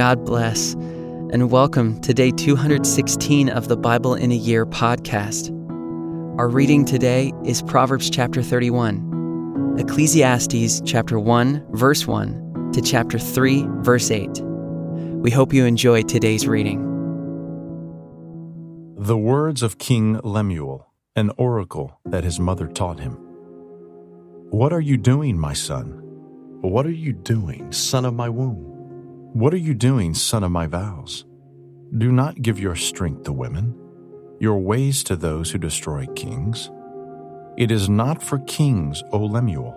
God bless, and welcome to day 216 of the Bible in a Year podcast. Our reading today is Proverbs chapter 31, Ecclesiastes chapter 1, verse 1 to chapter 3, verse 8. We hope you enjoy today's reading. The words of King Lemuel, an oracle that his mother taught him. What are you doing, my son? What are you doing, son of my womb? What are you doing, son of my vows? Do not give your strength to women, your ways to those who destroy kings. It is not for kings, O Lemuel.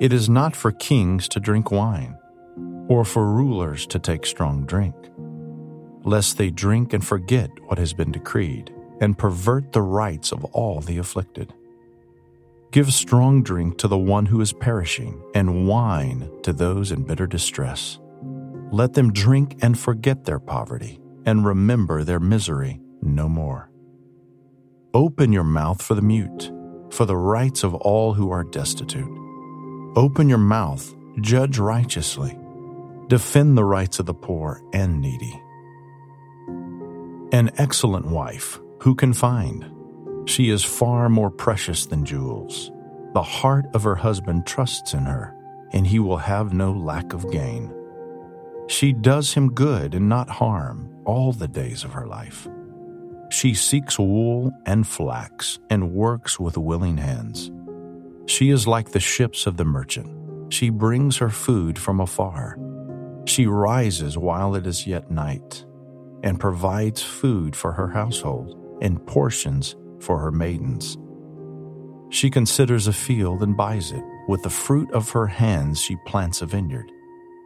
It is not for kings to drink wine, or for rulers to take strong drink, lest they drink and forget what has been decreed, and pervert the rights of all the afflicted. Give strong drink to the one who is perishing, and wine to those in bitter distress. Let them drink and forget their poverty, and remember their misery no more. Open your mouth for the mute, for the rights of all who are destitute. Open your mouth, judge righteously, defend the rights of the poor and needy. An excellent wife, who can find? She is far more precious than jewels. The heart of her husband trusts in her, and he will have no lack of gain. She does him good and not harm all the days of her life. She seeks wool and flax and works with willing hands. She is like the ships of the merchant. She brings her food from afar. She rises while it is yet night and provides food for her household and portions for her maidens. She considers a field and buys it. With the fruit of her hands, she plants a vineyard.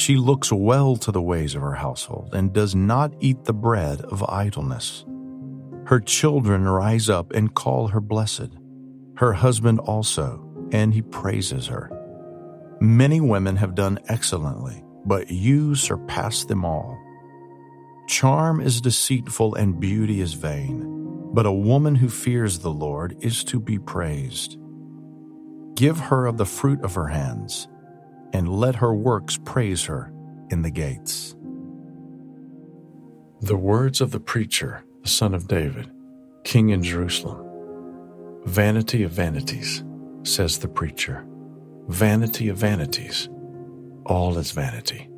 She looks well to the ways of her household and does not eat the bread of idleness. Her children rise up and call her blessed, her husband also, and he praises her. Many women have done excellently, but you surpass them all. Charm is deceitful and beauty is vain, but a woman who fears the Lord is to be praised. Give her of the fruit of her hands and let her works praise her in the gates. The words of the preacher, the son of David, king in Jerusalem. Vanity of vanities, says the preacher. Vanity of vanities. All is vanity.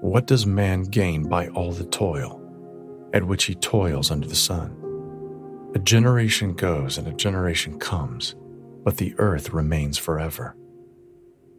What does man gain by all the toil at which he toils under the sun? A generation goes and a generation comes, but the earth remains forever.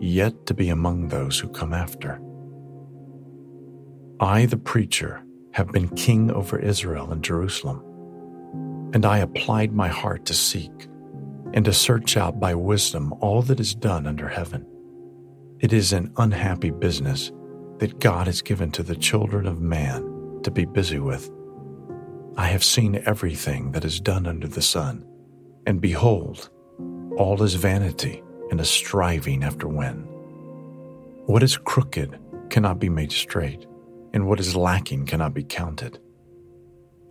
yet to be among those who come after. I, the preacher, have been king over Israel and Jerusalem. And I applied my heart to seek and to search out by wisdom all that is done under heaven. It is an unhappy business that God has given to the children of man to be busy with. I have seen everything that is done under the sun, and behold, all is vanity and a striving after when. What is crooked cannot be made straight, and what is lacking cannot be counted.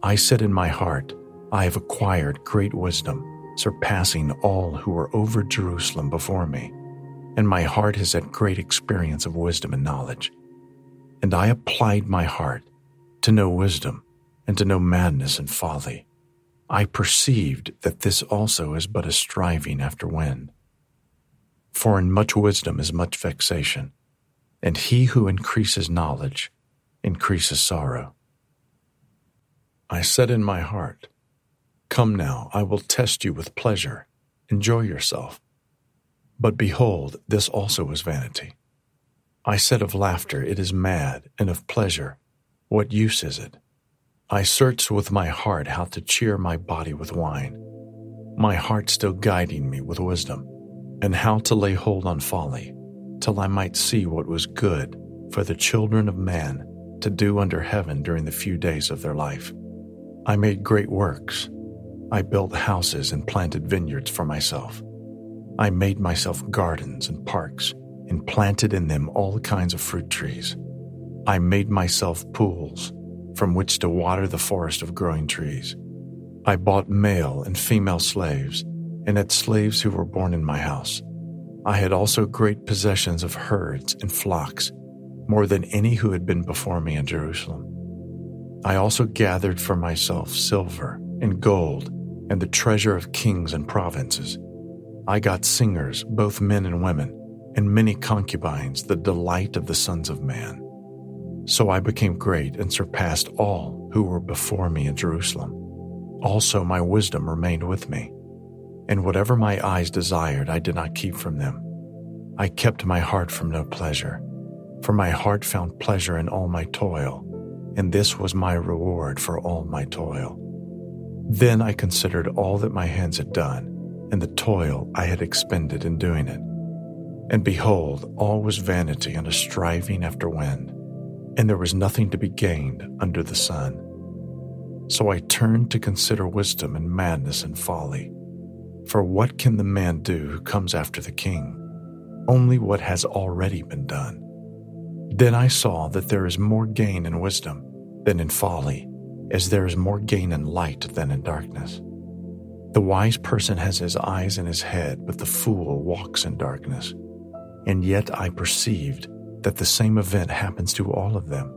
I said in my heart, I have acquired great wisdom, surpassing all who were over Jerusalem before me, and my heart has had great experience of wisdom and knowledge. And I applied my heart to know wisdom and to know madness and folly. I perceived that this also is but a striving after wind. For in much wisdom is much vexation, and he who increases knowledge increases sorrow. I said in my heart, Come now, I will test you with pleasure. Enjoy yourself. But behold, this also is vanity. I said of laughter, It is mad, and of pleasure, What use is it? I searched with my heart how to cheer my body with wine, my heart still guiding me with wisdom, and how to lay hold on folly, till I might see what was good for the children of man to do under heaven during the few days of their life. I made great works. I built houses and planted vineyards for myself. I made myself gardens and parks and planted in them all kinds of fruit trees. I made myself pools from which to water the forest of growing trees. I bought male and female slaves, and had slaves who were born in my house. I had also great possessions of herds and flocks, more than any who had been before me in Jerusalem. I also gathered for myself silver and gold and the treasure of kings and provinces. I got singers, both men and women, and many concubines, the delight of the sons of man. So I became great and surpassed all who were before me in Jerusalem. Also, my wisdom remained with me, and whatever my eyes desired, I did not keep from them. I kept my heart from no pleasure, for my heart found pleasure in all my toil, and this was my reward for all my toil. Then I considered all that my hands had done, and the toil I had expended in doing it. And behold, all was vanity and a striving after wind and there was nothing to be gained under the sun. So I turned to consider wisdom and madness and folly. For what can the man do who comes after the king? Only what has already been done. Then I saw that there is more gain in wisdom than in folly, as there is more gain in light than in darkness. The wise person has his eyes in his head, but the fool walks in darkness. And yet I perceived that the same event happens to all of them.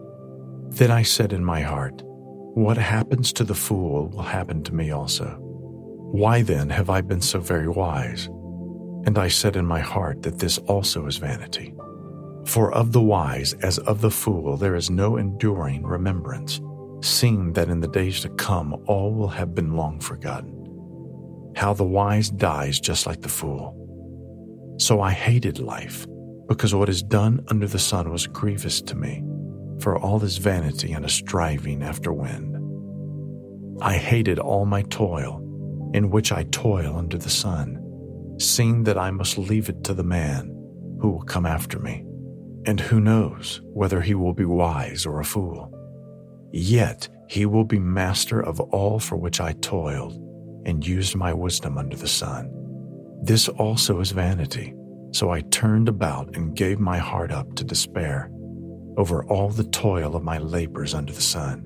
Then I said in my heart, What happens to the fool will happen to me also. Why then have I been so very wise? And I said in my heart that this also is vanity. For of the wise as of the fool there is no enduring remembrance, seeing that in the days to come all will have been long forgotten. How the wise dies just like the fool. So I hated life because what is done under the sun was grievous to me, for all is vanity and a striving after wind. I hated all my toil, in which I toil under the sun, seeing that I must leave it to the man who will come after me, and who knows whether he will be wise or a fool. Yet he will be master of all for which I toiled and used my wisdom under the sun. This also is vanity so I turned about and gave my heart up to despair over all the toil of my labors under the sun.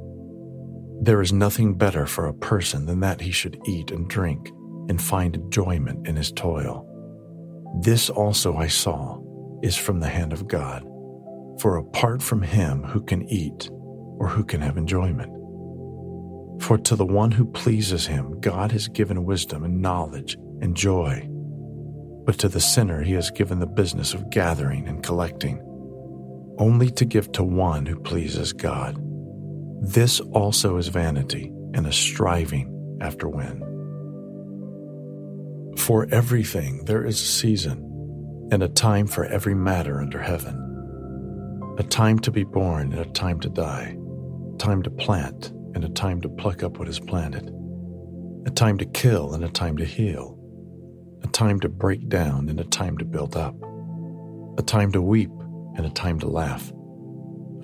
There is nothing better for a person than that he should eat and drink and find enjoyment in his toil. This also I saw is from the hand of God. For apart from him who can eat or who can have enjoyment. For to the one who pleases him, God has given wisdom and knowledge and joy. But to the sinner, he has given the business of gathering and collecting, only to give to one who pleases God. This also is vanity and a striving after wind. For everything there is a season, and a time for every matter under heaven a time to be born and a time to die, a time to plant and a time to pluck up what is planted, a time to kill and a time to heal, a time to break down and a time to build up, a time to weep and a time to laugh,